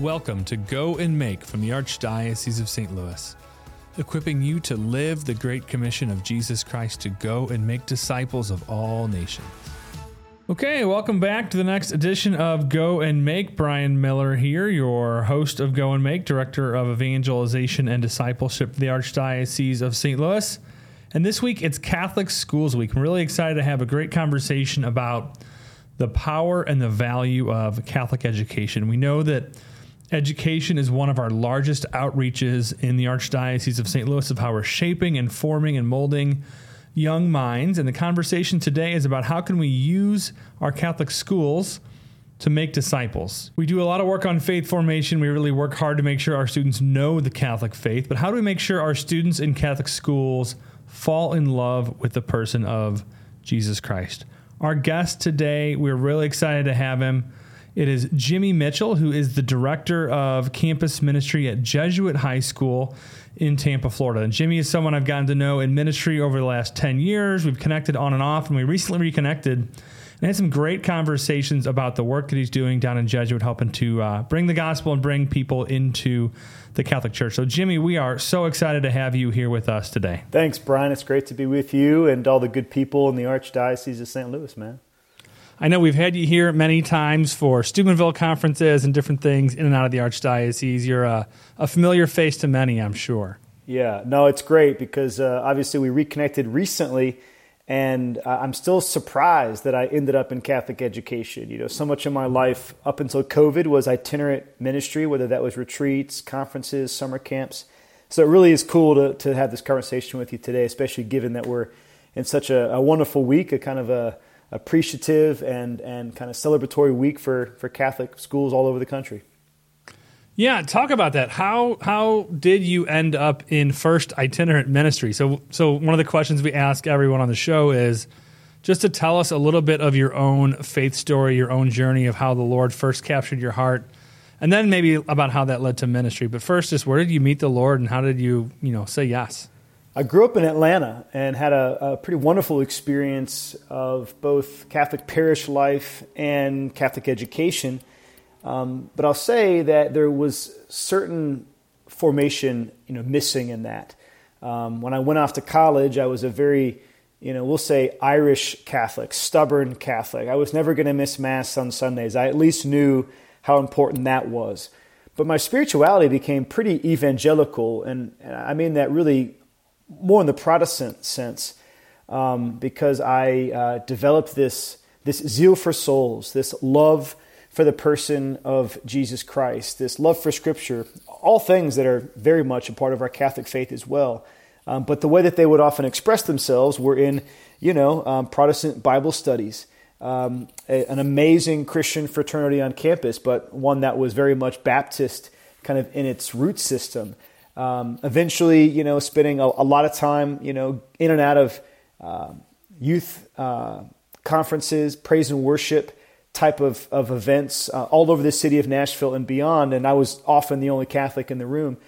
Welcome to Go and Make from the Archdiocese of St. Louis, equipping you to live the Great Commission of Jesus Christ to go and make disciples of all nations. Okay, welcome back to the next edition of Go and Make. Brian Miller here, your host of Go and Make, Director of Evangelization and Discipleship for the Archdiocese of St. Louis. And this week it's Catholic Schools Week. I'm really excited to have a great conversation about the power and the value of Catholic education. We know that Education is one of our largest outreaches in the Archdiocese of St. Louis of how we're shaping and forming and molding young minds. And the conversation today is about how can we use our Catholic schools to make disciples. We do a lot of work on faith formation. We really work hard to make sure our students know the Catholic faith. But how do we make sure our students in Catholic schools fall in love with the person of Jesus Christ? Our guest today, we're really excited to have him. It is Jimmy Mitchell, who is the director of campus ministry at Jesuit High School in Tampa, Florida. And Jimmy is someone I've gotten to know in ministry over the last 10 years. We've connected on and off, and we recently reconnected and had some great conversations about the work that he's doing down in Jesuit, helping to uh, bring the gospel and bring people into the Catholic Church. So, Jimmy, we are so excited to have you here with us today. Thanks, Brian. It's great to be with you and all the good people in the Archdiocese of St. Louis, man. I know we've had you here many times for Steubenville conferences and different things in and out of the Archdiocese. You're a, a familiar face to many, I'm sure. Yeah, no, it's great because uh, obviously we reconnected recently, and uh, I'm still surprised that I ended up in Catholic education. You know, so much of my life up until COVID was itinerant ministry, whether that was retreats, conferences, summer camps. So it really is cool to, to have this conversation with you today, especially given that we're in such a, a wonderful week, a kind of a appreciative and, and kind of celebratory week for, for Catholic schools all over the country. Yeah, talk about that. How how did you end up in first itinerant ministry? So so one of the questions we ask everyone on the show is just to tell us a little bit of your own faith story, your own journey of how the Lord first captured your heart, and then maybe about how that led to ministry. But first, just where did you meet the Lord, and how did you you know say yes? I grew up in Atlanta and had a, a, pretty wonderful experience of both Catholic parish life and Catholic education. Um, but I'll say that there was certain formation, you know, missing in that. Um, when I went off to college, I was a very, you know, we'll say Irish Catholic, stubborn Catholic. I was never going to miss Mass on Sundays. I at least knew how important that was. But my spirituality became pretty evangelical, and, and I mean that really more in the Protestant sense, um, because I uh, developed this this zeal for souls, this love for the person of Jesus Christ, this love for Scripture, all things that are very much a part of our Catholic faith as well. Um, but the way that they would often express themselves were in, you know, um, Protestant Bible studies. Um, a, an amazing Christian fraternity on campus, but one that was very much Baptist kind of in its root system. Um, eventually, you know, spending a, a, lot of time, you know, in and out of uh, youth uh, conferences, praise and worship type of, of events uh, all over the city of Nashville and beyond. And I was often the only Catholic in the room.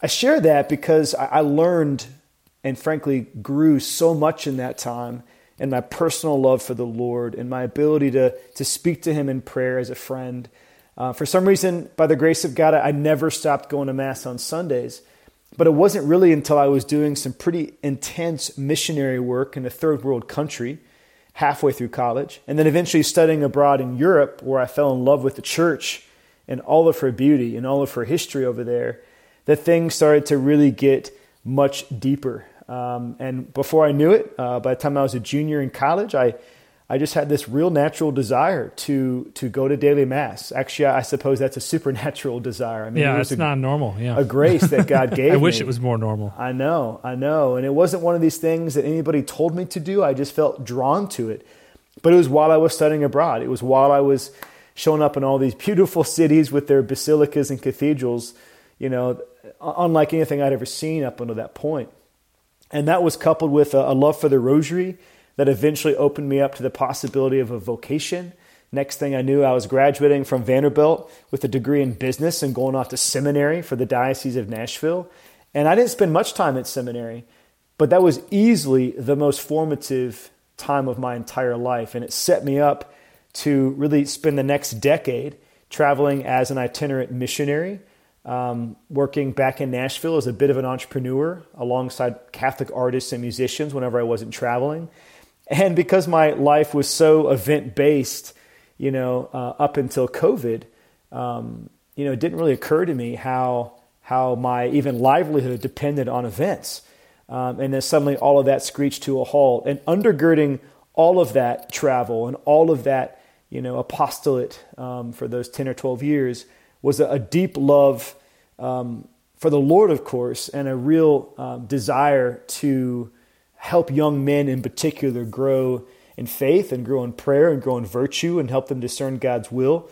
I share that because I, I learned and frankly grew so much in that time and my personal love for the Lord and my ability to, to speak to Him in prayer as a friend uh, for some reason, by the grace of God, I never stopped going to Mass on Sundays. But it wasn't really until I was doing some pretty intense missionary work in a third world country halfway through college, and then eventually studying abroad in Europe, where I fell in love with the church and all of her beauty and all of her history over there, that things started to really get much deeper. Um, and before I knew it, uh, by the time I was a junior in college, I I just had this real natural desire to to go to daily mass. Actually, I suppose that's a supernatural desire. I mean, yeah, it it's a, not normal. Yeah, a grace that God gave. I wish me. it was more normal. I know, I know, and it wasn't one of these things that anybody told me to do. I just felt drawn to it. But it was while I was studying abroad. It was while I was showing up in all these beautiful cities with their basilicas and cathedrals. You know, unlike anything I'd ever seen up until that point. And that was coupled with a, a love for the rosary that eventually opened me up to the possibility of a vocation. Next thing I knew, I was graduating from Vanderbilt with a degree in business and going off to seminary for the Diocese of Nashville. And I didn't spend much time at seminary, but that was easily the most formative time of my entire life. And it set me up to really spend the next decade traveling as an itinerant missionary, um, working back in Nashville as a bit of an entrepreneur alongside Catholic artists and musicians whenever I wasn't traveling. And because my life was so event based, you know, uh, up until COVID, um, you know, it didn't really occur to me how how my even livelihood depended on events. Um, and then suddenly all of that screeched to a halt. And undergirding all of that travel and all of that, you know, apostolate um, for those 10 or 12 years was a, a deep love um, for the Lord, of course, and a real um, desire to help young men in particular grow in faith and grow in prayer and grow in virtue and help them discern God's will.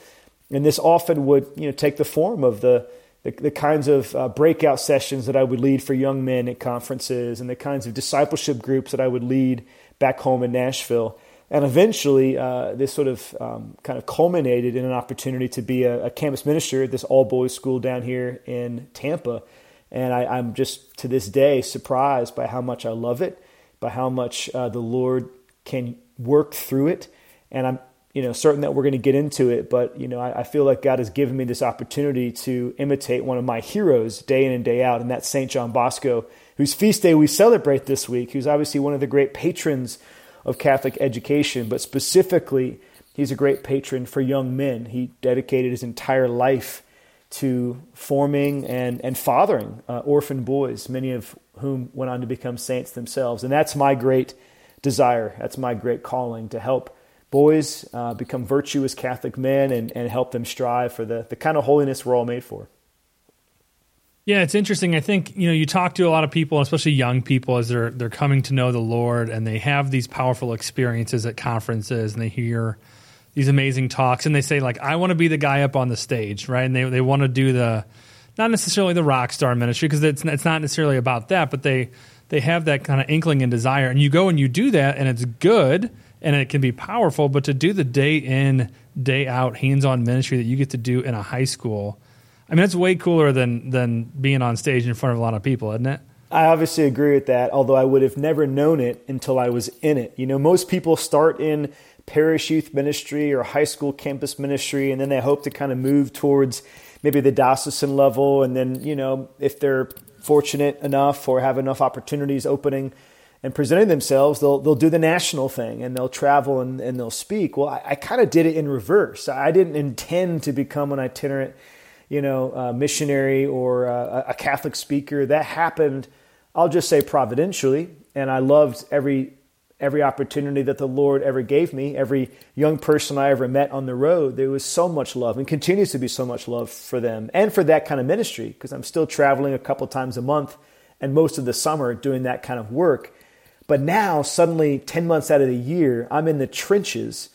And this often would, you know, take the form of the the, the kinds of uh, breakout sessions that I would lead for young men at conferences and the kinds of discipleship groups that I would lead back home in Nashville. And eventually, uh, this sort of um, kind of culminated in an opportunity to be a, a campus minister at this all boys school down here in Tampa. And I, am just to this day surprised by how much I love it, by how much uh, the Lord can work through it. And I'm you know, certain that we're going to get into it, but you know, I, I, feel like God has given me this opportunity to imitate one of my heroes day in and day out, and that's Saint John Bosco, whose feast day we celebrate this week. Who's obviously one of the great patrons of Catholic education, but specifically, he's a great patron for young men. He dedicated his entire life to forming and and fathering uh, orphan boys, many of whom went on to become saints themselves, and that's my great desire. That's my great calling to help boys uh, become virtuous Catholic men and, and help them strive for the, the kind of holiness we're all made for. Yeah, it's interesting. I think you know you talk to a lot of people, especially young people, as they're they're coming to know the Lord, and they have these powerful experiences at conferences, and they hear these amazing talks, and they say like, "I want to be the guy up on the stage," right? And they they want to do the not necessarily the rock star ministry because it's it's not necessarily about that, but they they have that kind of inkling and desire, and you go and you do that, and it's good and it can be powerful. But to do the day in, day out, hands on ministry that you get to do in a high school, I mean, it's way cooler than than being on stage in front of a lot of people, isn't it? I obviously agree with that, although I would have never known it until I was in it. You know, most people start in parish youth ministry or high school campus ministry, and then they hope to kind of move towards maybe the diocesan level. And then, you know, if they're fortunate enough or have enough opportunities opening and presenting themselves, they'll they'll do the national thing and they'll travel and, and they'll speak. Well, I, I kind of did it in reverse. I didn't intend to become an itinerant, you know, uh, missionary or uh, a Catholic speaker. That happened, I'll just say providentially, and I loved every every opportunity that the Lord ever gave me. Every young person I ever met on the road, there was so much love and continues to be so much love for them and for that kind of ministry because I'm still traveling a couple times a month and most of the summer doing that kind of work but now, suddenly, 10 months out of the year, I'm in the trenches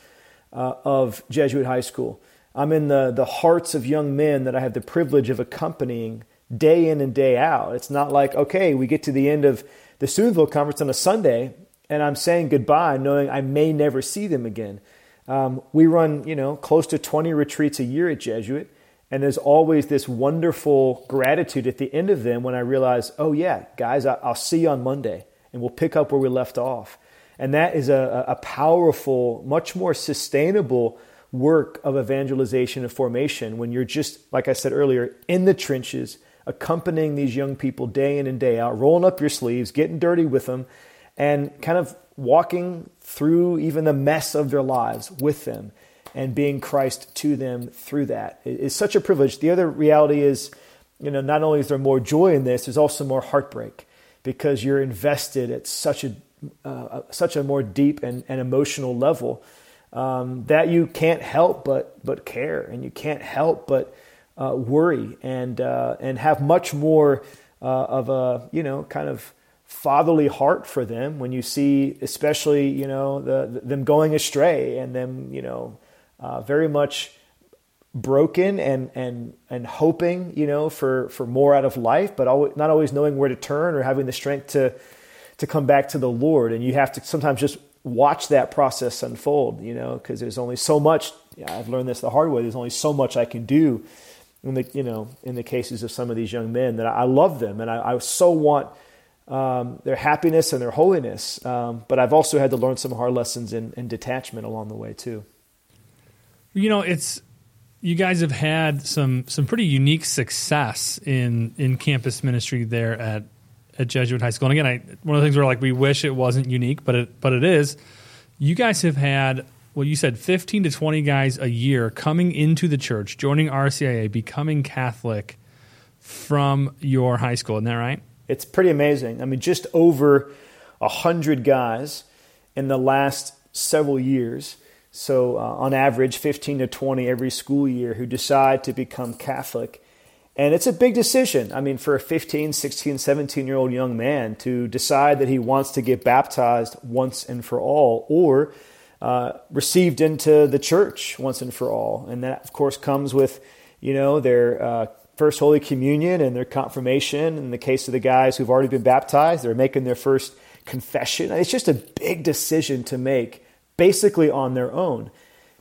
uh, of Jesuit high school. I'm in the, the hearts of young men that I have the privilege of accompanying day in and day out. It's not like, okay, we get to the end of the Steubenville conference on a Sunday and I'm saying goodbye knowing I may never see them again. Um, we run, you know, close to 20 retreats a year at Jesuit. And there's always this wonderful gratitude at the end of them when I realize, oh, yeah, guys, I'll see you on Monday and we'll pick up where we left off. And that is a, a powerful, much more sustainable work of evangelization and formation when you're just, like I said earlier, in the trenches, accompanying these young people day in and day out, rolling up your sleeves, getting dirty with them, and kind of walking through even the mess of their lives with them and being Christ to them through that. It's such a privilege. The other reality is, you know, not only is there more joy in this, there's also more heartbreak because you're invested at such a uh, such a more deep and, and emotional level um, that you can't help but but care and you can't help but uh, worry and uh, and have much more uh, of a you know kind of fatherly heart for them when you see especially you know the, them going astray and them you know uh, very much broken and and and hoping you know for for more out of life but always, not always knowing where to turn or having the strength to to come back to the lord. And you have to sometimes just watch that process unfold you know because there's only so much yeah, i've learned this the hard way there's only so much i can do in the you know in the cases of some of these young men that i, I love them and i, I so want um, their happiness and their holiness um, but i've also had to learn some hard lessons in, in detachment along the way too you know it's you guys have had some some pretty unique success in in campus ministry there at at Jesuit High School. And again, I, one of the things where like we wish it wasn't unique, but it but it is. You guys have had well, you said 15 to 20 guys a year coming into the church, joining RCIA, becoming Catholic from your high school. Isn't that right? It's pretty amazing. I mean, just over 100 guys in the last several years. So, uh, on average, 15 to 20 every school year who decide to become Catholic. And it's a big decision. I mean, for a 15, 16, 17 year old young man to decide that he wants to get baptized once and for all, or uh, received into the church once and for all. And that, of course, comes with, you know, their uh, first Holy Communion and their confirmation. In the case of the guys who've already been baptized, they're making their first confession. It's just a big decision to make, basically on their own.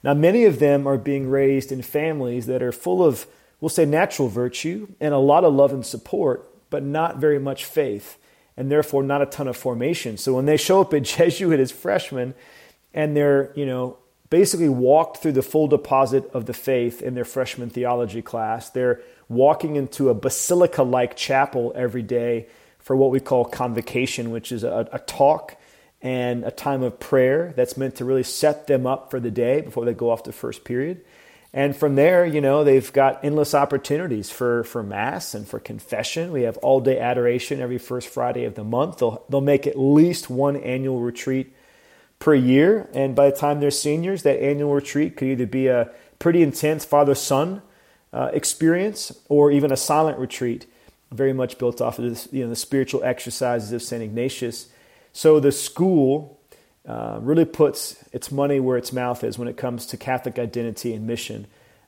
Now, many of them are being raised in families that are full of, we'll say, natural virtue and a lot of love and support, but not very much faith, and therefore not a ton of formation. So when they show up at Jesuit as freshmen, and they're, you know, basically walked through the full deposit of the faith in their freshman theology class. They're walking into a basilica like chapel every day for what we call convocation, which is a, a, talk and a time of prayer that's meant to really set them up for the day before they go off to first period. And from there, you know, they've got endless opportunities for, for Mass and for confession. We have all day adoration every first Friday of the month. They'll, they'll make at least one annual retreat per year. And by the time they're seniors, that annual retreat could either be a pretty intense father son uh, experience or even a silent retreat, very much built off of this, you know, the spiritual exercises of St. Ignatius. So the school uh, really puts its money where its mouth is when it comes to Catholic identity and mission.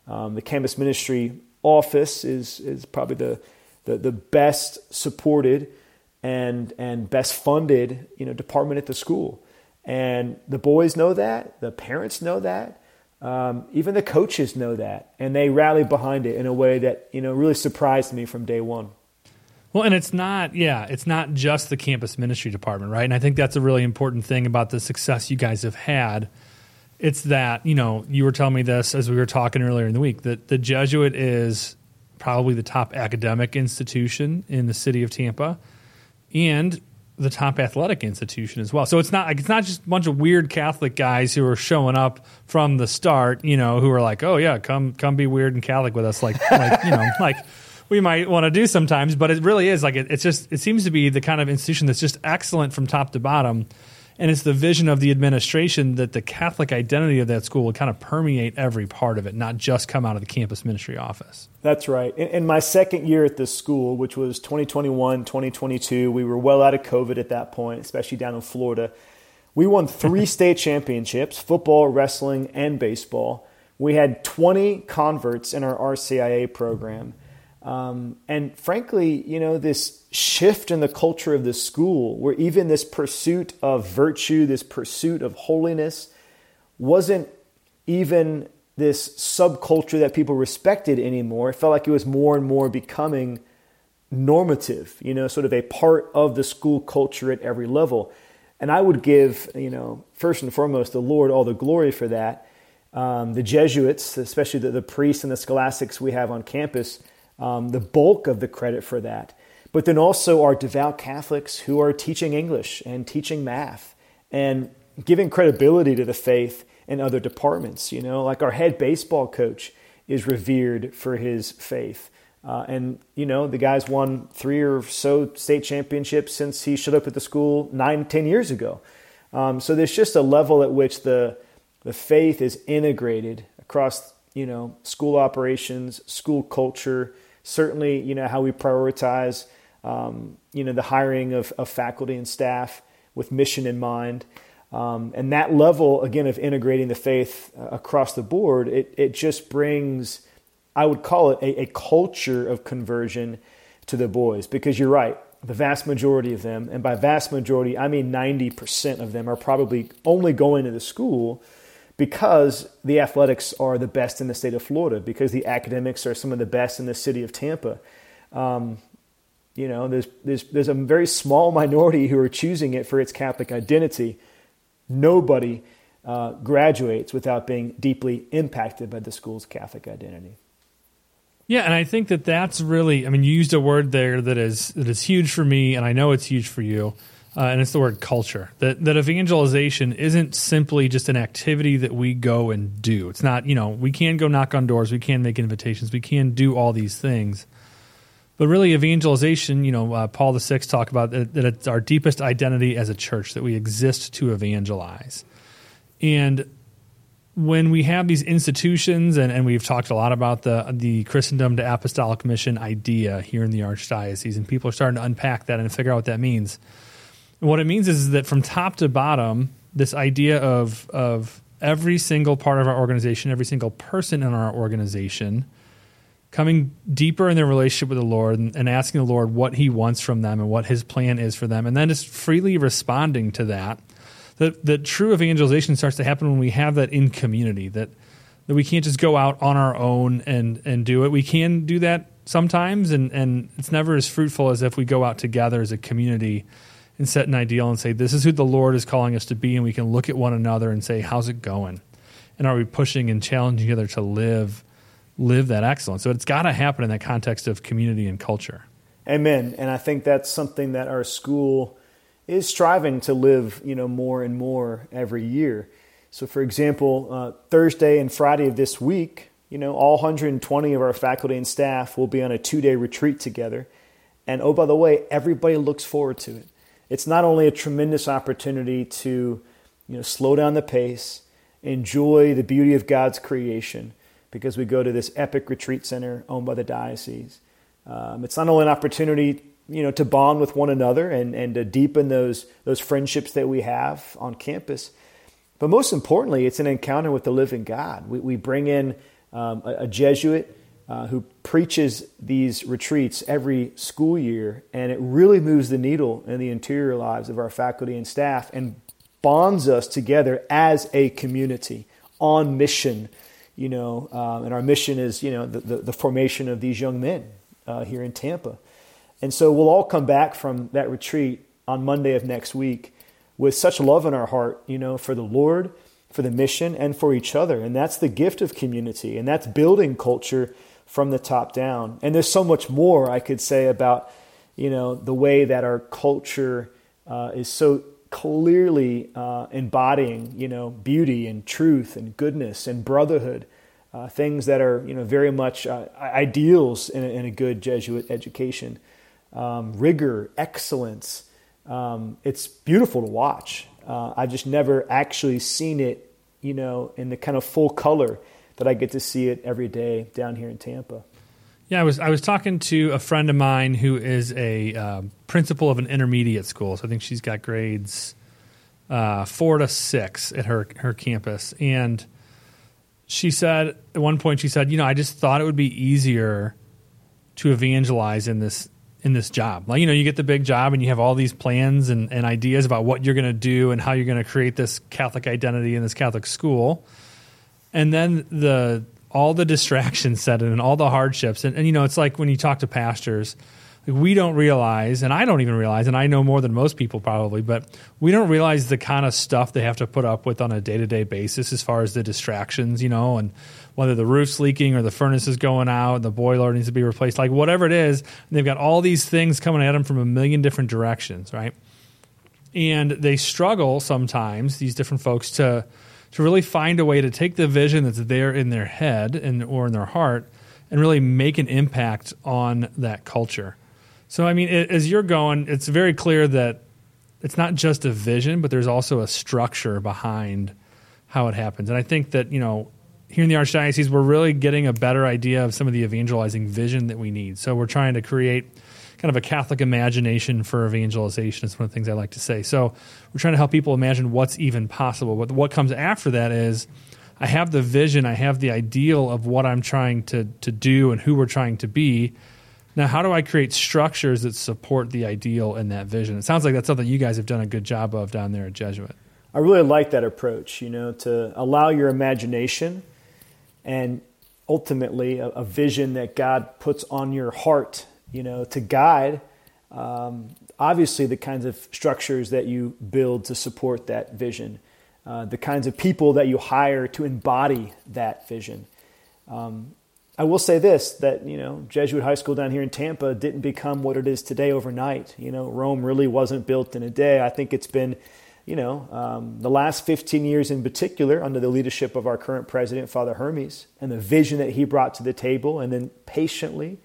Um, the campus ministry office is, is probably the, the, the best supported and, and best funded you know, department at the school. And the boys know that, the parents know that, um, even the coaches know that, and they rally behind it in a way that you know really surprised me from day one. Well, and it's not, yeah, it's not just the campus ministry department, right? And I think that's a really important thing about the success you guys have had. It's that, you know, you were telling me this as we were talking earlier in the week that the Jesuit is probably the top academic institution in the city of Tampa. And the top athletic institution as well. So it's not like it's not just a bunch of weird Catholic guys who are showing up from the start, you know, who are like, "Oh yeah, come come be weird and Catholic with us," like like you know, like we might want to do sometimes. But it really is like it, it's just it seems to be the kind of institution that's just excellent from top to bottom and it's the vision of the administration that the Catholic identity of that school will kind of permeate every part of it, not just come out of the campus ministry office. That's right. In, in my second year at this school, which was 2021, 2022, we were well out of COVID at that point, especially down in Florida. We won three state championships football, wrestling, and baseball. We had 20 converts in our RCIA program. Um, and frankly, you know, this shift in the culture of the school, where even this pursuit of virtue, this pursuit of holiness, wasn't even this subculture that people respected anymore. It felt like it was more and more becoming normative, you know, sort of a part of the school culture at every level. And I would give, you know, first and foremost, the Lord all the glory for that. Um, the Jesuits, especially the, the priests and the scholastics we have on campus, um, the bulk of the credit for that. But then also our devout Catholics who are teaching English and teaching math and giving credibility to the faith in other departments. You know, like our head baseball coach is revered for his faith. Uh, and, you know, the guy's won three or so state championships since he showed up at the school nine, ten years ago. Um, so there's just a level at which the, the faith is integrated across, you know, school operations, school culture, certainly, you know, how we prioritize, um, you know, the hiring of, of faculty and staff with mission in mind. Um, and that level, again, of integrating the faith uh, across the board, it, it just brings, I would call it a, a culture of conversion to the boys. Because you're right, the vast majority of them, and by vast majority, I mean 90% of them, are probably only going to the school because the athletics are the best in the state of Florida, because the academics are some of the best in the city of Tampa. Um, you know, there's, there's, there's a very small minority who are choosing it for its Catholic identity. Nobody uh, graduates without being deeply impacted by the school's Catholic identity. Yeah, and I think that that's really. I mean, you used a word there that is that is huge for me, and I know it's huge for you, uh, and it's the word culture. That that evangelization isn't simply just an activity that we go and do. It's not. You know, we can go knock on doors, we can make invitations, we can do all these things, but really, evangelization. You know, uh, Paul the Sixth talk about that, that it's our deepest identity as a church that we exist to evangelize, and when we have these institutions, and, and we've talked a lot about the the Christendom to apostolic mission idea here in the archdiocese, and people are starting to unpack that and figure out what that means. What it means is that from top to bottom, this idea of of every single part of our organization, every single person in our organization, coming deeper in their relationship with the Lord and, and asking the Lord what He wants from them and what His plan is for them, and then just freely responding to that that that true evangelization starts to happen when we have that in community that that we can't just go out on our own and and do it. We can do that sometimes, and and it's never as fruitful as if we go out together as a community and set an ideal and say this is who the Lord is calling us to be, and we can look at one another and say how's it going, and are we pushing and challenging each other to live live that excellence? So it's got to happen in that context of community and culture. Amen. And I think that's something that our school is striving to live, you know, more and more every year. So, for example, uh, Thursday and Friday of this week, you know, all 120 of our faculty and staff will be on a two-day retreat together. And oh, by the way, everybody looks forward to it. It's not only a tremendous opportunity to, you know, slow down the pace, enjoy the beauty of God's creation, because we go to this epic retreat center owned by the diocese. Um, it's not only an opportunity you know, to bond with one another and, and to deepen those, those friendships that we have on campus. But most importantly, it's an encounter with the living God. We, we bring in um, a, a, Jesuit uh, who preaches these retreats every school year, and it really moves the needle in the interior lives of our faculty and staff and bonds us together as a community on mission. You know, um, and our mission is, you know, the, the, the formation of these young men uh, here in Tampa. And so we'll all come back from that retreat on Monday of next week with such love in our heart, you know, for the Lord, for the mission, and for each other. And that's the gift of community, and that's building culture from the top down. And there's so much more I could say about, you know, the way that our culture uh, is so clearly uh, embodying, you know, beauty and truth and goodness and brotherhood. Uh, things that are, you know, very much uh, ideals in a, in a good Jesuit education um, rigor, excellence. Um, it's beautiful to watch. Uh, I've just never actually seen it, you know, in the kind of full color that I get to see it every day down here in Tampa. Yeah, I was I was talking to a friend of mine who is a uh, principal of an intermediate school. So I think she's got grades uh, four to six at her her campus, and she said at one point she said, you know, I just thought it would be easier to evangelize in this in this job. Like, you know, you get the big job and you have all these plans and, and ideas about what you're going to do and how you're going to create this Catholic identity in this Catholic school. And then the all the distractions set in and all the hardships. And, and you know, it's like when you talk to pastors, we don't realize, and I don't even realize, and I know more than most people probably, but we don't realize the kind of stuff they have to put up with on a day to day basis as far as the distractions, you know, and whether the roof's leaking or the furnace is going out and the boiler needs to be replaced, like whatever it is, they've got all these things coming at them from a million different directions, right? And they struggle sometimes, these different folks, to to really find a way to take the vision that's there in their head and or in their heart and really make an impact on that culture. So, I mean, as you're going, it's very clear that it's not just a vision, but there's also a structure behind how it happens. And I think that, you know, here in the Archdiocese, we're really getting a better idea of some of the evangelizing vision that we need. So we're trying to create kind of a Catholic imagination for evangelization. Is one of the things I like to say. So we're trying to help people imagine what's even possible. But what comes after that is I have the vision, I have the ideal of what I'm trying to to do and who we're trying to be. Now, how do I create structures that support the ideal and that vision? It sounds like that's something you guys have done a good job of down there at Jesuit. I really like that approach, you know, to allow your imagination and ultimately a, a vision that God puts on your heart, you know, to guide um, obviously the kinds of structures that you build to support that vision. uh, the kinds of people that you hire to embody that vision. Um, I will say this that you know Jesuit High School down here in Tampa didn't become what it is today overnight. You know, Rome really wasn't built in a day. I think it's been, you know, um, the last 15 years in particular under the leadership of our current president, Father Hermes, and the vision that he brought to the table, and then patiently,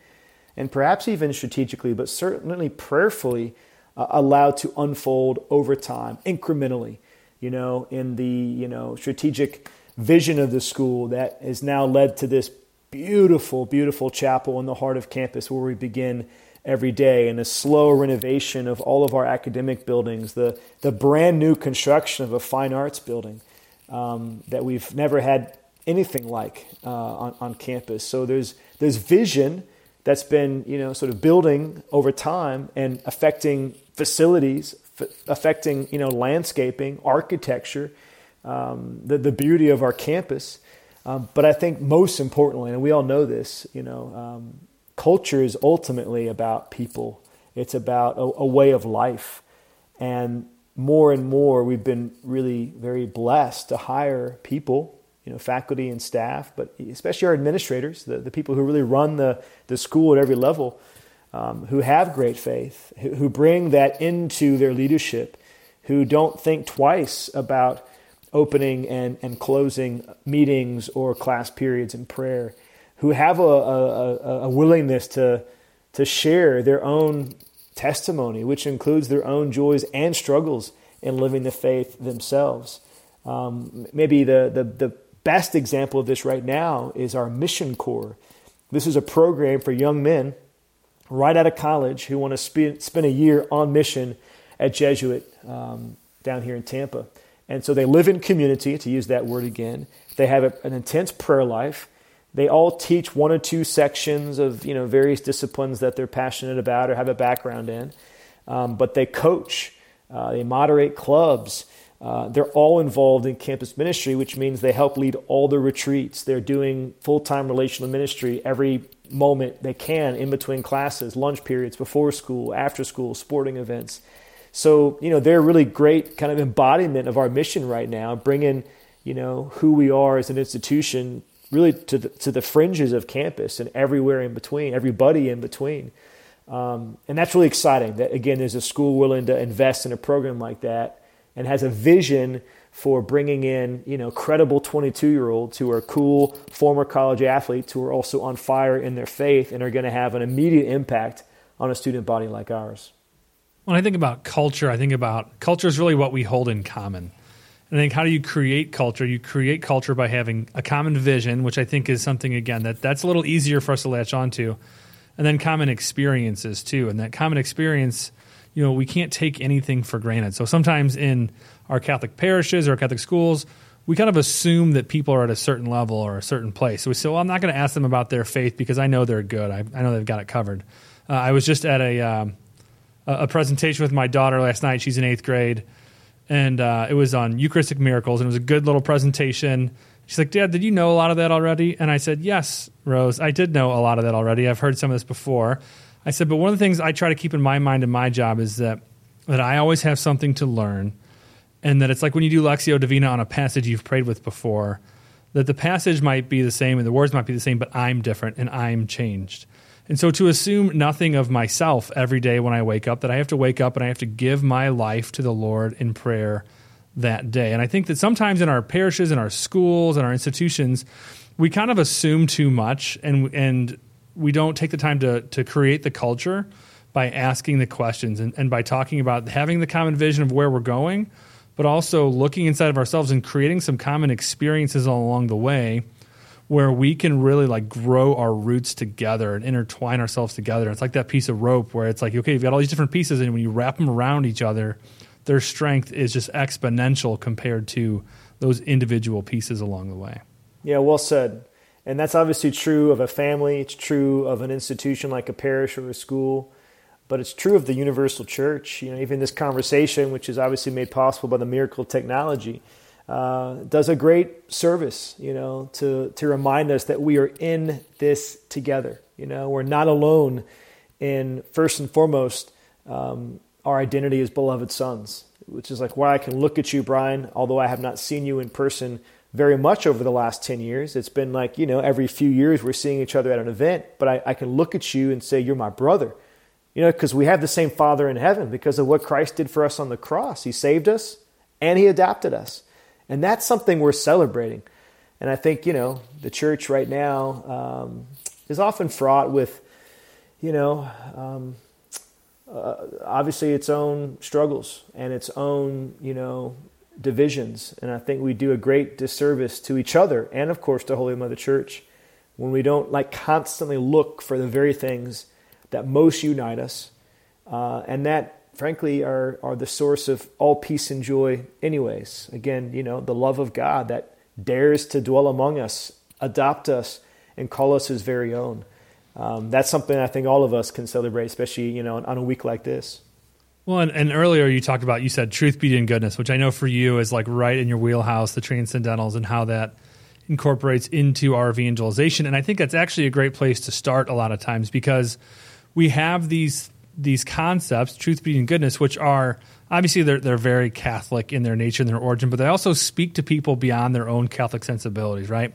and perhaps even strategically, but certainly prayerfully, uh, allowed to unfold over time, incrementally. You know, in the you know strategic vision of the school that has now led to this beautiful, beautiful chapel in the heart of campus where we begin every day, and a slow renovation of all of our academic buildings, the, the brand new construction of a fine arts building um, that we've never had anything like uh, on, on campus. So there's, there's vision that's been, you know, sort of building over time and affecting facilities, f- affecting, you know, landscaping, architecture, um, the, the beauty of our campus. Um, but I think most importantly, and we all know this, you know, um, culture is ultimately about people. It's about a, a, way of life, and more and more, we've been really very blessed to hire people, you know, faculty and staff, but especially our administrators, the, the people who really run the the school at every level, um, who have great faith, who, who bring that into their leadership, who don't think twice about opening and, and closing meetings or class periods in prayer, who have a, a, a willingness to, to share their own testimony, which includes their own joys and struggles in living the faith themselves. Um, maybe the, the, the best example of this right now is our Mission Corps. This is a program for young men right out of college who want to spend, spend a year on mission at Jesuit um, down here in Tampa. And so they live in community, to use that word again. They have a, an intense prayer life. They all teach one or two sections of you know various disciplines that they're passionate about or have a background in. Um, but they coach, uh, they moderate clubs. Uh, they're all involved in campus ministry, which means they help lead all the retreats. They're doing full time relational ministry every moment they can in between classes, lunch periods, before school, after school, sporting events. So, you know, they're really great kind of embodiment of our mission right now, bringing, you know, who we are as an institution really to the, to the fringes of campus and everywhere in between, everybody in between. Um, and that's really exciting that, again, there's a school willing to invest in a program like that and has a vision for bringing in, you know, credible 22 year olds who are cool former college athletes who are also on fire in their faith and are going to have an immediate impact on a student body like ours. When I think about culture, I think about culture is really what we hold in common. And I think how do you create culture? You create culture by having a common vision, which I think is something again that that's a little easier for us to latch onto, and then common experiences too. And that common experience, you know, we can't take anything for granted. So sometimes in our Catholic parishes or Catholic schools, we kind of assume that people are at a certain level or a certain place. So we say, well, I'm not going to ask them about their faith because I know they're good. I, I know they've got it covered. Uh, I was just at a um, a presentation with my daughter last night. She's in eighth grade, and uh, it was on Eucharistic miracles, and it was a good little presentation. She's like, Dad, did you know a lot of that already? And I said, Yes, Rose, I did know a lot of that already. I've heard some of this before. I said, but one of the things I try to keep in my mind in my job is that that I always have something to learn, and that it's like when you do Lectio Divina on a passage you've prayed with before, that the passage might be the same and the words might be the same, but I'm different and I'm changed. And so to assume nothing of myself every day when I wake up, that I have to wake up and I have to give my life to the Lord in prayer that day. And I think that sometimes in our parishes, in our schools, in our institutions, we kind of assume too much and and we don't take the time to to create the culture by asking the questions and, and by talking about having the common vision of where we're going, but also looking inside of ourselves and creating some common experiences along the way where we can really like grow our roots together and intertwine ourselves together. It's like that piece of rope where it's like, okay, you've got all these different pieces, and when you wrap them around each other, their strength is just exponential compared to those individual pieces along the way. Yeah, well said. And that's obviously true of a family, it's true of an institution like a parish or a school, but it's true of the universal church. You know, even this conversation, which is obviously made possible by the miracle technology, uh, does a great service, you know, to, to remind us that we are in this together. You know, we're not alone in, first and foremost, um, our identity as beloved sons. which is like why I can look at you, Brian, although I have not seen you in person very much over the last 10 years. It's been like, you know, every few years we're seeing each other at an event, but I, I can look at you and say, You're my brother. You know, because we have the same Father in heaven because of what Christ did for us on the cross. He saved us and He adopted us. And that's something we're celebrating. And I think, you know, the church right now um, is often fraught with, you know, um, uh, obviously its own struggles and its own, you know, divisions. And I think we do a great disservice to each other and, of course, to Holy Mother Church when we don't like constantly look for the very things that most unite us uh, and that, frankly, are, are the source of all peace and joy, anyways. Again, you know, the love of God that dares to dwell among us, adopt us, and call us his very own. Um, that's something I think all of us can celebrate, especially you know on a week like this. Well, and, and, earlier you talked about you said truth, beauty, and goodness, which I know for you is like right in your wheelhouse, the transcendentals, and how that incorporates into our evangelization. And I think that's actually a great place to start a lot of times because we have these these concepts, truth, beauty, and goodness, which are obviously they're they're very Catholic in their nature and their origin, but they also speak to people beyond their own Catholic sensibilities, right?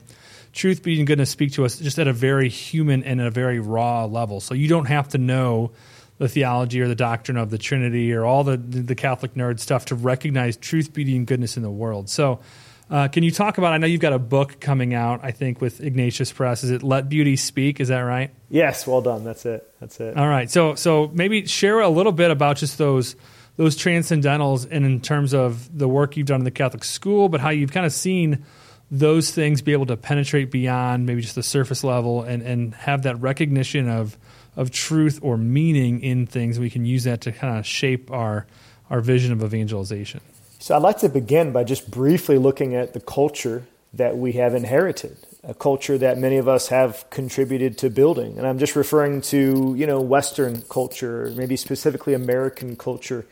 Truth, beauty, and goodness speak to us just at a very human and a very raw level. So you don't have to know the theology or the doctrine of the Trinity or all the the Catholic nerd stuff to recognize truth, beauty, and goodness in the world. So. Uh, can you talk about? I know you've got a book coming out. I think with Ignatius Press. Is it "Let Beauty Speak"? Is that right? Yes. Well done. That's it. That's it. All right. So, so maybe share a little bit about just those those transcendentals and in terms of the work you've done in the Catholic school, but how you've kind of seen those things be able to penetrate beyond maybe just the surface level and, and have that recognition of of truth or meaning in things. We can use that to kind of shape our our vision of evangelization. So I'd like to begin by just briefly looking at the culture that we have inherited, a culture that many of us have contributed to building. And I'm just referring to, you know, Western culture, maybe specifically American culture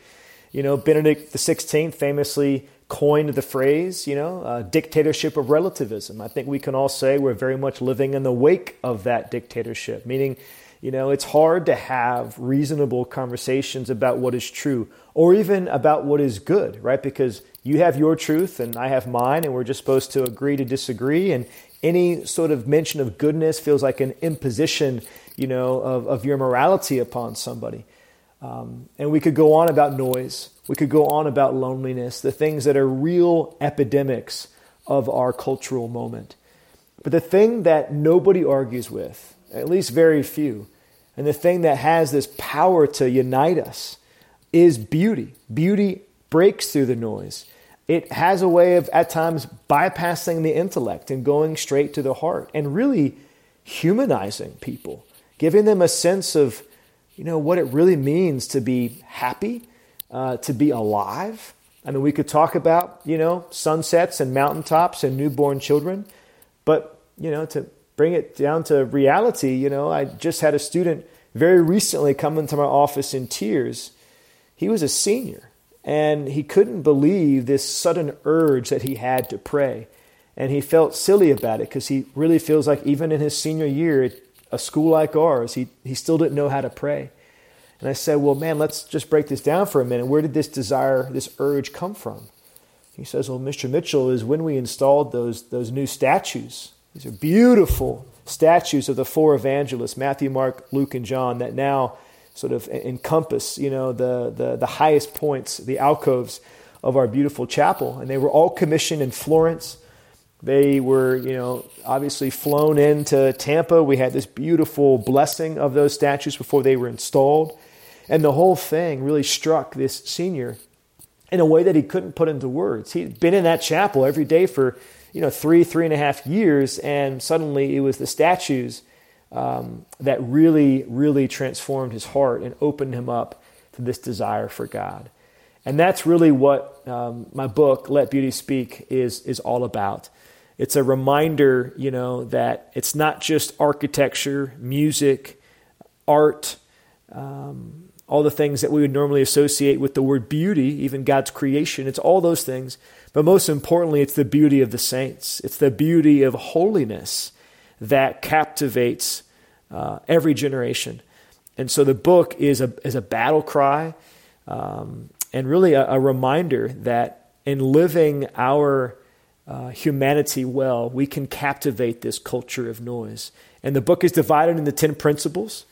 you know, Benedict XVI famously coined the phrase, you know, uh, dictatorship of relativism. I think we can all say we're very much living in the wake of that dictatorship, meaning, you know, it's hard to have reasonable conversations about what is true or even about what is good, right? Because you have your truth and I have mine, and we're just supposed to agree to disagree. And any sort of mention of goodness feels like an imposition, you know, of, of your morality upon somebody. Um, and we could go on about noise. We could go on about loneliness, the things that are real epidemics of our cultural moment. But the thing that nobody argues with, at least very few, and the thing that has this power to unite us is beauty. Beauty breaks through the noise. It has a way of, at times, bypassing the intellect and going straight to the heart and really humanizing people, giving them a sense of you know, what it really means to be happy, uh, to be alive. I mean, we could talk about, you know, sunsets and mountaintops and newborn children, but, you know, to bring it down to reality, you know, I just had a student very recently come into my office in tears. He was a senior and he couldn't believe this sudden urge that he had to pray. And he felt silly about it because he really feels like even in his senior year, it a school like ours, he, he still didn't know how to pray. And I said, Well, man, let's just break this down for a minute. Where did this desire, this urge come from? He says, Well, Mr. Mitchell, is when we installed those, those new statues. These are beautiful statues of the four evangelists, Matthew, Mark, Luke, and John, that now sort of encompass, you know, the, the, the highest points, the alcoves of our beautiful chapel. And they were all commissioned in Florence they were, you know, obviously flown into Tampa. We had this beautiful blessing of those statues before they were installed. And the whole thing really struck this senior in a way that he couldn't put into words. He'd been in that chapel every day for, you know, three, three and a half years, and suddenly it was the statues um, that really, really transformed his heart and opened him up to this desire for God. And that's really what um, my book, Let Beauty Speak, is, is all about it's a reminder, you know, that it's not just architecture, music, art, um, all the things that we would normally associate with the word beauty, even God's creation. It's all those things. But most importantly, it's the beauty of the saints. It's the beauty of holiness that captivates uh, every generation. And so the book is a, is a battle cry. Um, and really a, a reminder that in living our uh, humanity well, we can captivate this culture of noise. And the book is divided into 10 principles.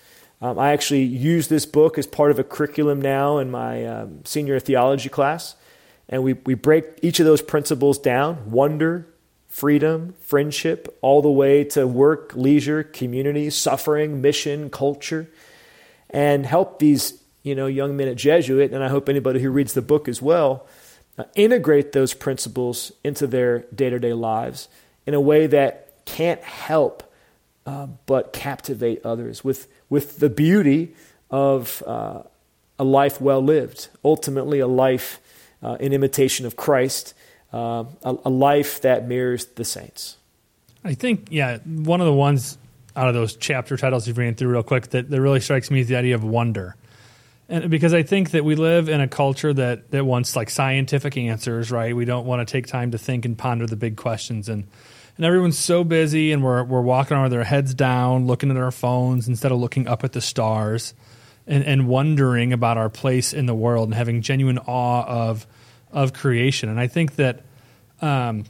Um, I actually use this book as part of a curriculum now in my um, senior theology class. And we, we break each of those principles down wonder, freedom, friendship, all the way to work, leisure, community, suffering, mission, culture, and help these you know young men at Jesuit, and I hope anybody who reads the book as well, uh, integrate those principles into their day to day lives in a way that can't help uh, but captivate others with, with the beauty of uh, a life well lived, ultimately, a life uh, in imitation of Christ, uh, a, a life that mirrors the saints. I think, yeah, one of the ones out of those chapter titles you've ran through real quick that, that really strikes me is the idea of wonder. And because I think that we live in a culture that, that wants like scientific answers, right? We don't want to take time to think and ponder the big questions. And, and everyone's so busy and we're, we're walking around with our heads down, looking at our phones instead of looking up at the stars and, and wondering about our place in the world and having genuine awe of, of creation. And I think that um,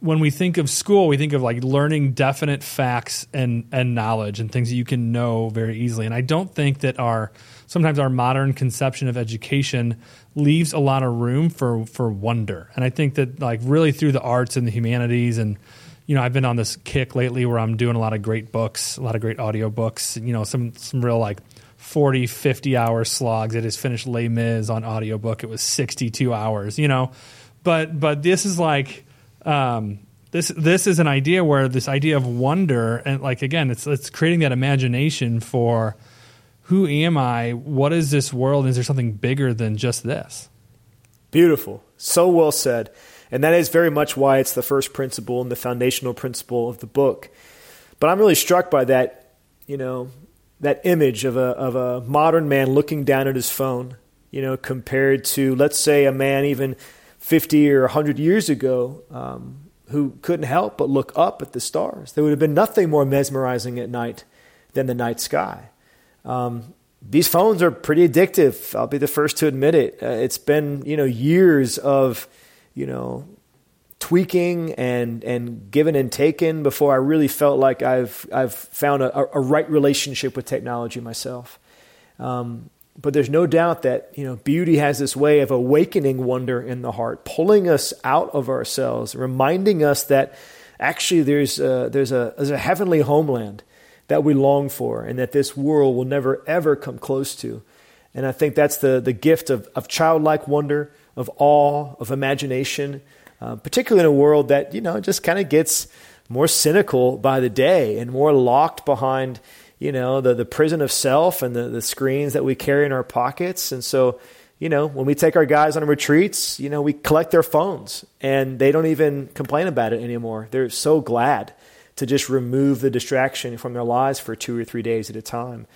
when we think of school, we think of like learning definite facts and, and knowledge and things that you can know very easily. And I don't think that our sometimes our modern conception of education leaves a lot of room for for wonder. And I think that like really through the arts and the humanities and you know, I've been on this kick lately where I'm doing a lot of great books, a lot of great audio books, you know, some some real like 40, 50 hour slogs. I just finished Les Mis on audiobook. It was 62 hours, you know. But but this is like um, this this is an idea where this idea of wonder and like again, it's it's creating that imagination for who am I? What is this world? Is there something bigger than just this? Beautiful. So well said. And that is very much why it's the first principle and the foundational principle of the book. But I'm really struck by that, you know, that image of a, of a modern man looking down at his phone, you know, compared to, let's say, a man even 50 or 100 years ago um, who couldn't help but look up at the stars. There would have been nothing more mesmerizing at night than the night sky. Um, these phones are pretty addictive. I'll be the first to admit it. Uh, it's been you know years of you know tweaking and and given and taken before I really felt like I've I've found a, a right relationship with technology myself. Um, but there's no doubt that you know beauty has this way of awakening wonder in the heart, pulling us out of ourselves, reminding us that actually there's a, there's a there's a heavenly homeland that we long for and that this world will never, ever come close to. And I think that's the, the gift of, of childlike wonder, of awe, of imagination, uh, particularly in a world that, you know, just kind of gets more cynical by the day and more locked behind, you know, the, the prison of self and the, the screens that we carry in our pockets. And so, you know, when we take our guys on retreats, you know, we collect their phones and they don't even complain about it anymore. They're so glad to just remove the distraction from their lives for two or three days at a time.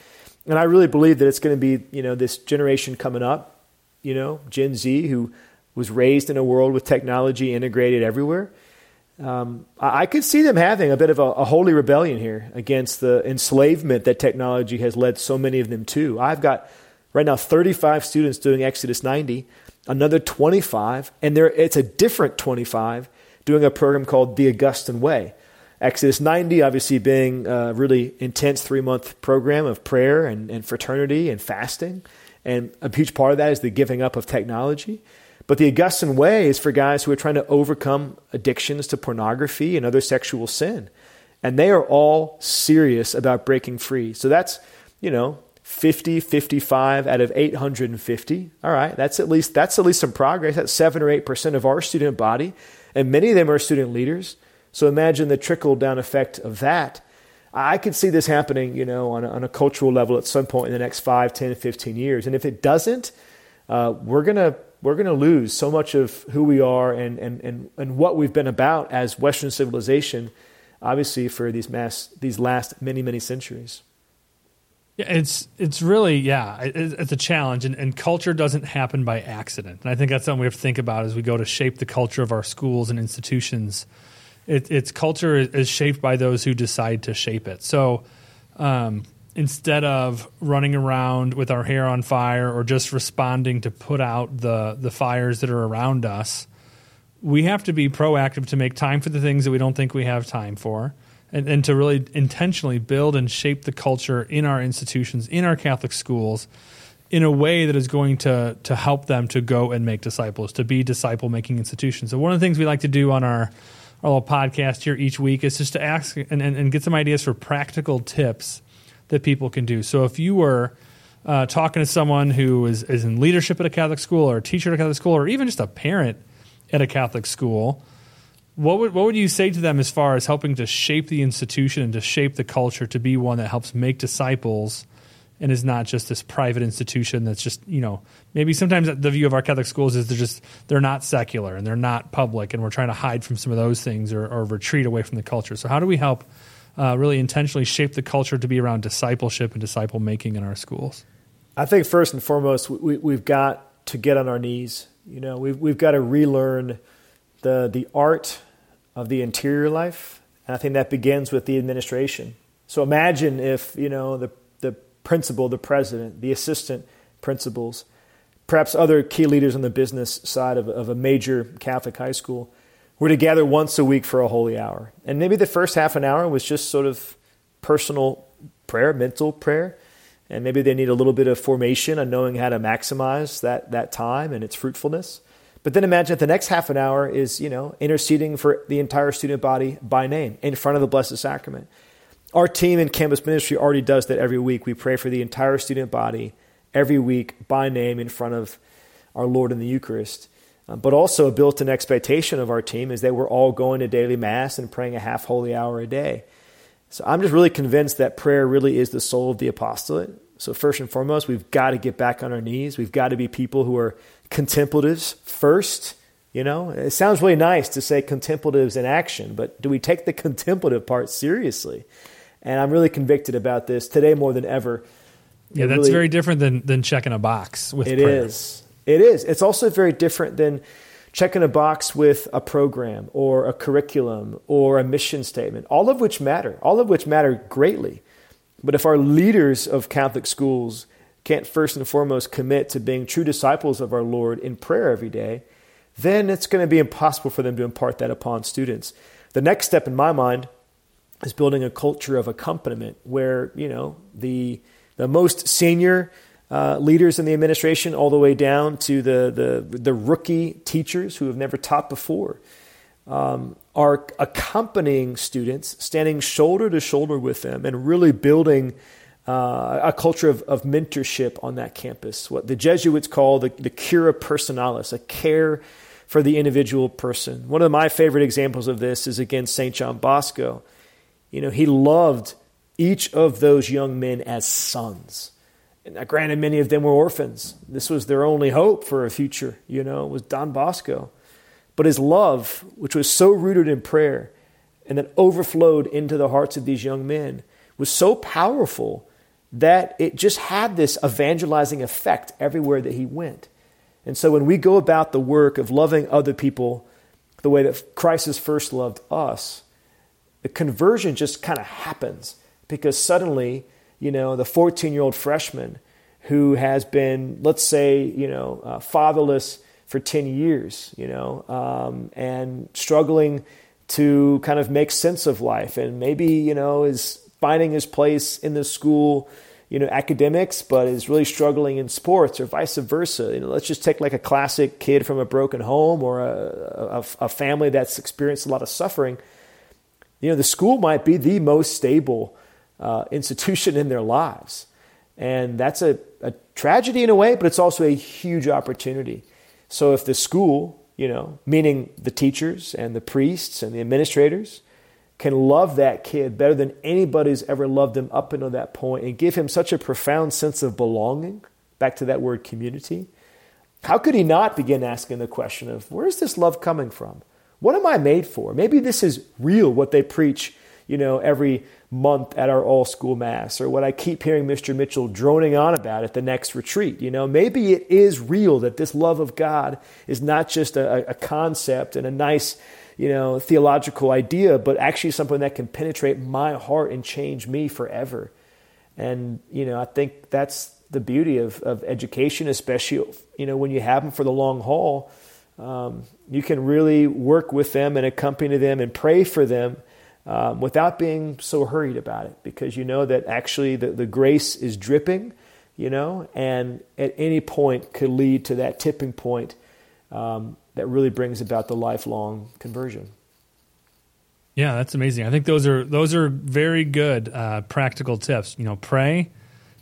And I really believe that it's going to be, you know, this generation coming up, you know, Gen Z, who was raised in a world with technology integrated everywhere. Um, I, I could see them having a bit of a, a holy rebellion here against the enslavement that technology has led so many of them to. I've got right now 35 students doing Exodus 90, another 25, and there it's a different 25 doing a program called the Augustine Way. Exodus 90, obviously, being a really intense three month program of prayer and, and fraternity and fasting. And a huge part of that is the giving up of technology. But the Augustine way is for guys who are trying to overcome addictions to pornography and other sexual sin. And they are all serious about breaking free. So that's, you know, 50, 55 out of 850. All right, that's at least that's at least some progress. That's 7 or 8% of our student body. And many of them are student leaders. So imagine the trickle down effect of that. I could see this happening, you know, on a, on a, cultural level at some point in the next 5, 10, 15 years. And if it doesn't, uh, we're going to we're going to lose so much of who we are and, and, and, and what we've been about as Western civilization, obviously, for these, mass, these last many, many centuries. Yeah, it's it's really yeah, it's a challenge, and, and culture doesn't happen by accident. And I think that's something we have to think about as we go to shape the culture of our schools and institutions it, its culture is shaped by those who decide to shape it. So, um, instead of running around with our hair on fire or just responding to put out the the fires that are around us, we have to be proactive to make time for the things that we don't think we have time for. And, and to really intentionally build and shape the culture in our institutions, in our Catholic schools, in a way that is going to to help them to go and make disciples, to be disciple making institutions. So one of the things we like to do on our our little podcast here each week is just to ask and, and, and get some ideas for practical tips that people can do. So if you were uh, talking to someone who is, is in leadership at a Catholic school or a teacher at a Catholic school or even just a parent at a Catholic school, what would, what would you say to them as far as helping to shape the institution and to shape the culture to be one that helps make disciples and is not just this private institution that's just you know maybe sometimes the view of our Catholic schools is they're just they're not secular and they're not public and we're trying to hide from some of those things or, or retreat away from the culture. So how do we help uh, really intentionally shape the culture to be around discipleship and disciple making in our schools? I think first and foremost we, we've got to get on our knees. You know we've we've got to relearn the the art of the interior life, and I think that begins with the administration. So imagine if you know the principal, the president, the assistant principals, perhaps other key leaders on the business side of, of a major Catholic high school were to gather once a week for a holy hour. And maybe the first half an hour was just sort of personal prayer, mental prayer. And maybe they need a little bit of formation on knowing how to maximize that, that time and its fruitfulness. But then imagine that the next half an hour is, you know, interceding for the entire student body by name in front of the Blessed Sacrament. Our team in campus ministry already does that every week. We pray for the entire student body every week by name in front of our Lord in the Eucharist. Uh, but also a built in expectation of our team is that we're all going to daily Mass and praying a half holy hour a day. So I'm just really convinced that prayer really is the soul of the apostolate. So, first and foremost, we've got to get back on our knees. We've got to be people who are contemplatives first. You know, it sounds really nice to say contemplatives in action, but do we take the contemplative part seriously? And I'm really convicted about this today more than ever. Yeah, that's really, very different than than checking a box with It prayer. is. It is. It's also very different than checking a box with a program or a curriculum or a mission statement, all of which matter, all of which matter greatly. But if our leaders of Catholic schools can't first and foremost commit to being true disciples of our Lord in prayer every day, then it's going to be impossible for them to impart that upon students. The next step in my mind is building a culture of accompaniment where you know the the most senior uh, leaders in the administration, all the way down to the the, the rookie teachers who have never taught before, um, are accompanying students, standing shoulder to shoulder with them, and really building. Uh, a culture of, of mentorship on that campus, what the Jesuits call the, the cura personalis, a care for the individual person. One of my favorite examples of this is again St. John Bosco. You know, he loved each of those young men as sons. And granted, many of them were orphans. This was their only hope for a future, you know, was Don Bosco. But his love, which was so rooted in prayer and that overflowed into the hearts of these young men, was so powerful that it just had this evangelizing effect everywhere that he went. And so when we go about the work of loving other people the way that Christ has first loved us, the conversion just kind of happens because suddenly, you know, the 14 year old freshman who has been, let's say, you know, uh, fatherless for 10 years, you know, um, and struggling to kind of make sense of life and maybe, you know, is finding his place in the school, you know, academics, but is really struggling in sports or vice versa. You know, let's just take like a classic kid from a broken home or a, a, a family that's experienced a lot of suffing you know, the school might be the most stable uh, institution in their lives. And that's a, a tragedy in a way, but it's also a huge opportunity. So if the school, you know, meaning the teachers and the priests and the administrators, can love that kid better than anybody's ever loved him up until that point and give him such a profound sense of belonging, back to that word community, how could he not begin asking the question of where's this love coming from? What am I made for? Maybe this is real, what they preach, you know, every month at our all school mass, or what I keep hearing Mr. Mitchell droning on about at the next retreat. You know, maybe it is real that this love of God is not just a, a concept and a nice, you know, theological idea, but actually something that can penetrate my heart and change me forever. And, you know, I think that's the beauty of, of education, especially, you know, when you have them for the long haul. Um, you can really work with them and accompany them and pray for them um, without being so hurried about it because you know that actually the, the grace is dripping, you know, and at any point could lead to that tipping point um, that really brings about the lifelong conversion. Yeah, that's amazing. I think those are those are very good uh, practical tips. You know, pray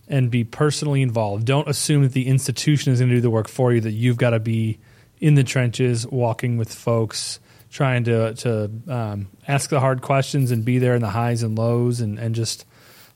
and be personally involved. Don't assume that the institution is going to do the work for you. That you've got to be in the trenches, walking with folks, trying to to um, ask the hard questions and be there in the highs and lows, and and just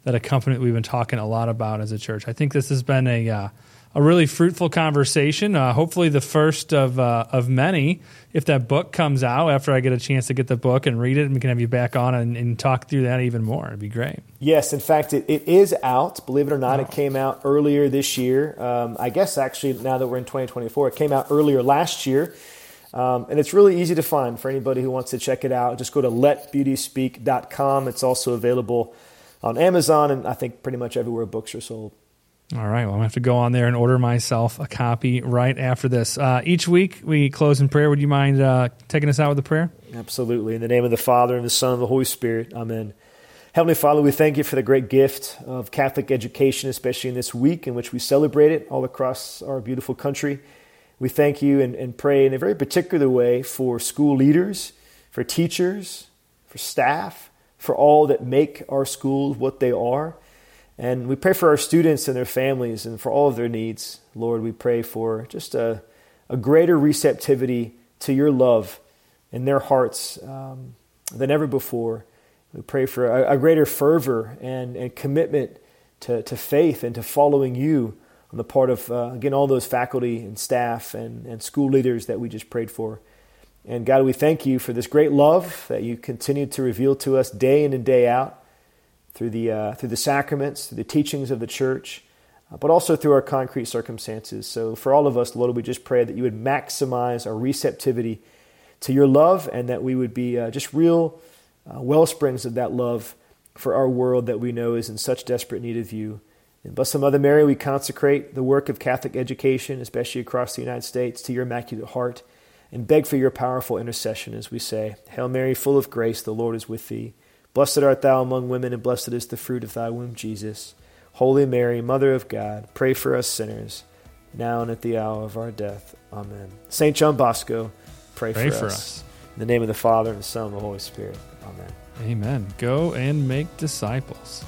that accompaniment we've been talking a lot about as a church. I think this has been a uh, a really fruitful conversation. Uh, hopefully, the first of uh, of many. If that book comes out after I get a chance to get the book and read it, and we can have you back on and, and talk through that even more. It'd be great. Yes, in fact, it, it is out. Believe it or not, oh. it came out earlier this year. Um, I guess actually, now that we're in 2024, it came out earlier last year. Um, and it's really easy to find for anybody who wants to check it out. Just go to letbeautyspeak.com. It's also available on Amazon and I think pretty much everywhere books are sold. All right. Well, I'm going to have to go on there and order myself a copy right after this. Uh, each week we close in prayer. Would you mind uh, taking us out with a prayer? Absolutely. In the name of the Father, and the Son, and the Holy Spirit. Amen. Heavenly Father, we thank you for the great gift of Catholic education, especially in this week in which we celebrate it all across our beautiful country. We thank you and, and pray in a very particular way for school leaders, for teachers, for staff, for all that make our schools what they are. And we pray for our students and their families and for all of their needs. Lord, we pray for just a, a greater receptivity to your love in their hearts um, than ever before. We pray for a, a greater fervor and, and commitment to, to faith and to following you on the part of, uh, again, all those faculty and staff and, and school leaders that we just prayed for. And God, we thank you for this great love that you continue to reveal to us day in and day out through the, uh, through the sacraments, through the teachings of the church, uh, but also through our concrete circumstances. So for all of us, Lord, we just pray that you would maximize our receptivity to your love and that we would be uh, just real uh, well springs of that love for our world that we know is in such desperate need of you. And bless the Mother Mary, we consecrate the work of Catholic education, especially across the United States, to your Immaculate Heart and beg for your powerful intercession as we say, Hail Mary, full of grace, the Lord is with thee. Blessed art thou among women, and blessed is the fruit of thy womb, Jesus. Holy Mary, Mother of God, pray for us sinners, now and at the hour of our death. Amen. St. John Bosco, pray, pray for, for us. us. In the name of the Father, and the Son, and the Holy Spirit. Amen. Amen. Go and make disciples.